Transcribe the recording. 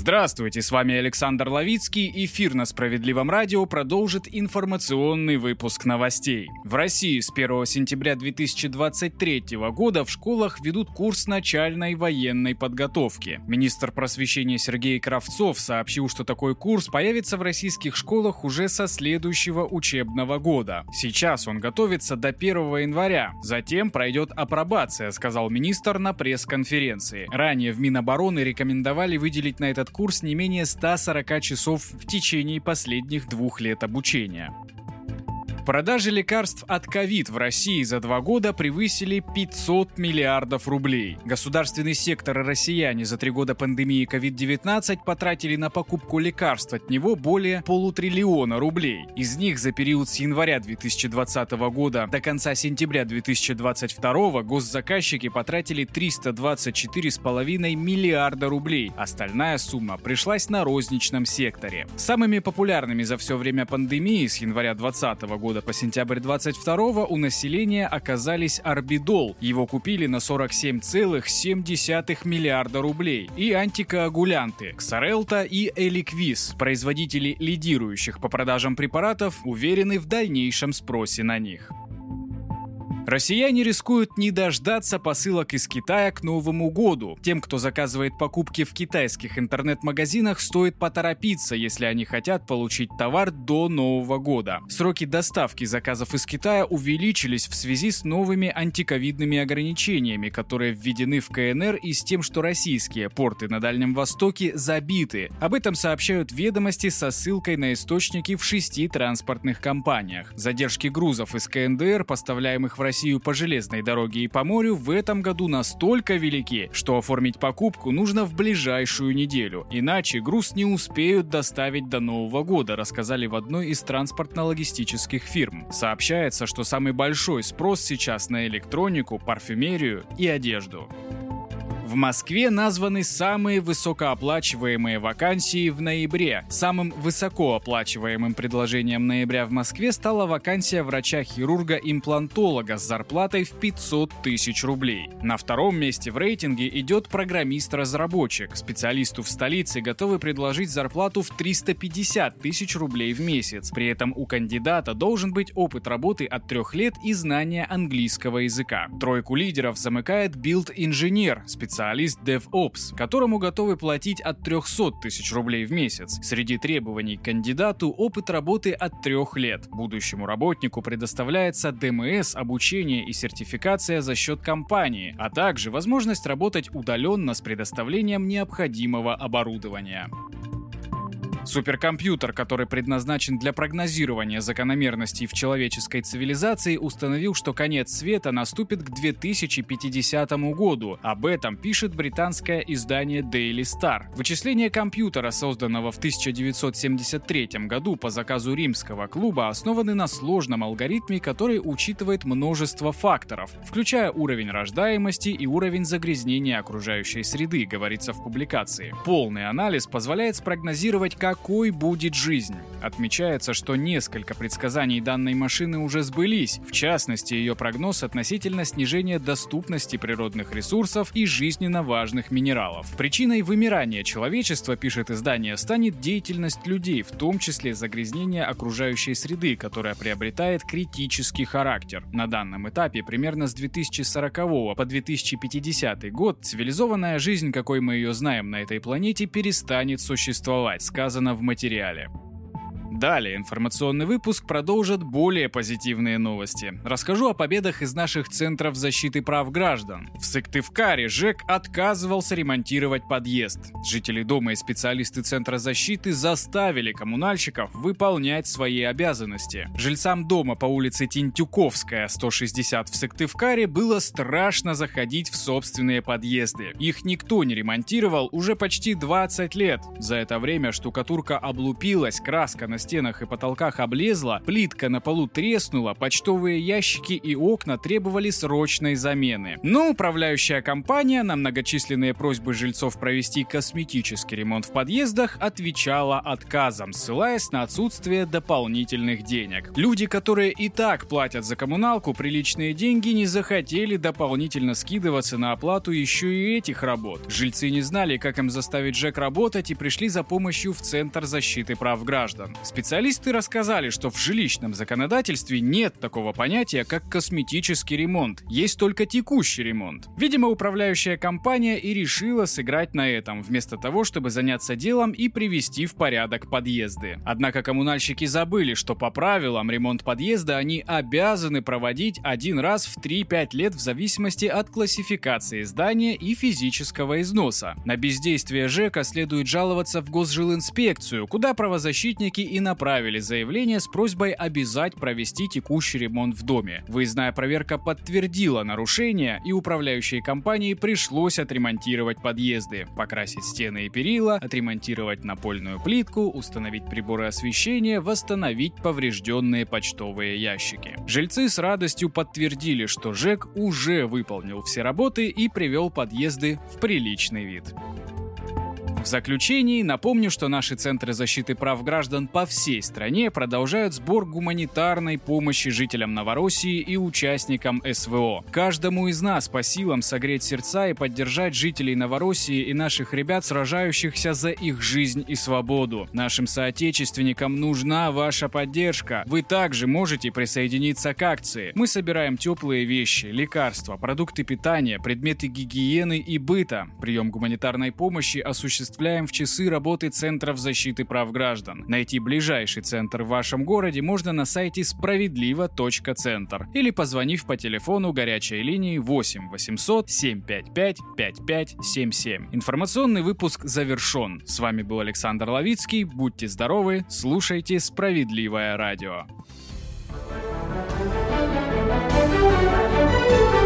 Здравствуйте, с вами Александр Ловицкий. Эфир на Справедливом радио продолжит информационный выпуск новостей. В России с 1 сентября 2023 года в школах ведут курс начальной военной подготовки. Министр просвещения Сергей Кравцов сообщил, что такой курс появится в российских школах уже со следующего учебного года. Сейчас он готовится до 1 января. Затем пройдет апробация, сказал министр на пресс-конференции. Ранее в Минобороны рекомендовали выделить на это этот курс не менее 140 часов в течение последних двух лет обучения. Продажи лекарств от ковид в России за два года превысили 500 миллиардов рублей. Государственный сектор и россияне за три года пандемии COVID-19 потратили на покупку лекарств от него более полутриллиона рублей. Из них за период с января 2020 года до конца сентября 2022 госзаказчики потратили 324,5 миллиарда рублей. Остальная сумма пришлась на розничном секторе. Самыми популярными за все время пандемии с января 2020 года года по сентябрь 22 у населения оказались Арбидол. Его купили на 47,7 миллиарда рублей. И антикоагулянты Ксарелта и Эликвиз. Производители лидирующих по продажам препаратов уверены в дальнейшем спросе на них. Россияне рискуют не дождаться посылок из Китая к Новому году. Тем, кто заказывает покупки в китайских интернет-магазинах, стоит поторопиться, если они хотят получить товар до Нового года. Сроки доставки заказов из Китая увеличились в связи с новыми антиковидными ограничениями, которые введены в КНР и с тем, что российские порты на Дальнем Востоке забиты. Об этом сообщают ведомости со ссылкой на источники в шести транспортных компаниях. Задержки грузов из КНДР, поставляемых в Россию, Россию по железной дороге и по морю в этом году настолько велики, что оформить покупку нужно в ближайшую неделю. Иначе груз не успеют доставить до Нового года, рассказали в одной из транспортно-логистических фирм. Сообщается, что самый большой спрос сейчас на электронику, парфюмерию и одежду. В Москве названы самые высокооплачиваемые вакансии в ноябре. Самым высокооплачиваемым предложением ноября в Москве стала вакансия врача-хирурга-имплантолога с зарплатой в 500 тысяч рублей. На втором месте в рейтинге идет программист-разработчик. Специалисту в столице готовы предложить зарплату в 350 тысяч рублей в месяц. При этом у кандидата должен быть опыт работы от трех лет и знания английского языка. Тройку лидеров замыкает билд-инженер, специалист специалист DevOps, которому готовы платить от 300 тысяч рублей в месяц. Среди требований к кандидату опыт работы от трех лет. Будущему работнику предоставляется ДМС, обучение и сертификация за счет компании, а также возможность работать удаленно с предоставлением необходимого оборудования. Суперкомпьютер, который предназначен для прогнозирования закономерностей в человеческой цивилизации, установил, что конец света наступит к 2050 году. Об этом пишет британское издание Daily Star. Вычисление компьютера, созданного в 1973 году по заказу римского клуба, основаны на сложном алгоритме, который учитывает множество факторов, включая уровень рождаемости и уровень загрязнения окружающей среды, говорится в публикации. Полный анализ позволяет спрогнозировать, как какой будет жизнь. Отмечается, что несколько предсказаний данной машины уже сбылись, в частности ее прогноз относительно снижения доступности природных ресурсов и жизненно важных минералов. Причиной вымирания человечества, пишет издание, станет деятельность людей, в том числе загрязнение окружающей среды, которая приобретает критический характер. На данном этапе примерно с 2040 по 2050 год цивилизованная жизнь, какой мы ее знаем на этой планете, перестанет существовать, сказано указано в материале. Далее информационный выпуск продолжит более позитивные новости. Расскажу о победах из наших центров защиты прав граждан. В Сыктывкаре ЖЭК отказывался ремонтировать подъезд. Жители дома и специалисты Центра защиты заставили коммунальщиков выполнять свои обязанности. Жильцам дома по улице Тинтюковская, 160 в Сыктывкаре, было страшно заходить в собственные подъезды. Их никто не ремонтировал уже почти 20 лет. За это время штукатурка облупилась, краска на стенах и потолках облезла, плитка на полу треснула, почтовые ящики и окна требовали срочной замены. Но управляющая компания на многочисленные просьбы жильцов провести косметический ремонт в подъездах отвечала отказом, ссылаясь на отсутствие дополнительных денег. Люди, которые и так платят за коммуналку приличные деньги, не захотели дополнительно скидываться на оплату еще и этих работ. Жильцы не знали, как им заставить ЖЭК работать и пришли за помощью в Центр защиты прав граждан. Специалисты рассказали, что в жилищном законодательстве нет такого понятия, как косметический ремонт. Есть только текущий ремонт. Видимо, управляющая компания и решила сыграть на этом, вместо того, чтобы заняться делом и привести в порядок подъезды. Однако коммунальщики забыли, что по правилам ремонт подъезда они обязаны проводить один раз в 3-5 лет в зависимости от классификации здания и физического износа. На бездействие ЖЭКа следует жаловаться в госжилинспекцию, куда правозащитники и направили заявление с просьбой обязать провести текущий ремонт в доме. Выездная проверка подтвердила нарушение, и управляющей компании пришлось отремонтировать подъезды, покрасить стены и перила, отремонтировать напольную плитку, установить приборы освещения, восстановить поврежденные почтовые ящики. Жильцы с радостью подтвердили, что ЖЭК уже выполнил все работы и привел подъезды в приличный вид. Заключении напомню, что наши центры защиты прав граждан по всей стране продолжают сбор гуманитарной помощи жителям Новороссии и участникам СВО. Каждому из нас по силам согреть сердца и поддержать жителей Новороссии и наших ребят, сражающихся за их жизнь и свободу. Нашим соотечественникам нужна ваша поддержка. Вы также можете присоединиться к акции. Мы собираем теплые вещи, лекарства, продукты питания, предметы гигиены и быта. Прием гуманитарной помощи осуществляется цепляем в часы работы Центров защиты прав граждан. Найти ближайший центр в вашем городе можно на сайте справедливо.центр или позвонив по телефону горячей линии 8 800 755 5577. Информационный выпуск завершен. С вами был Александр Ловицкий. Будьте здоровы, слушайте «Справедливое радио». Thank you.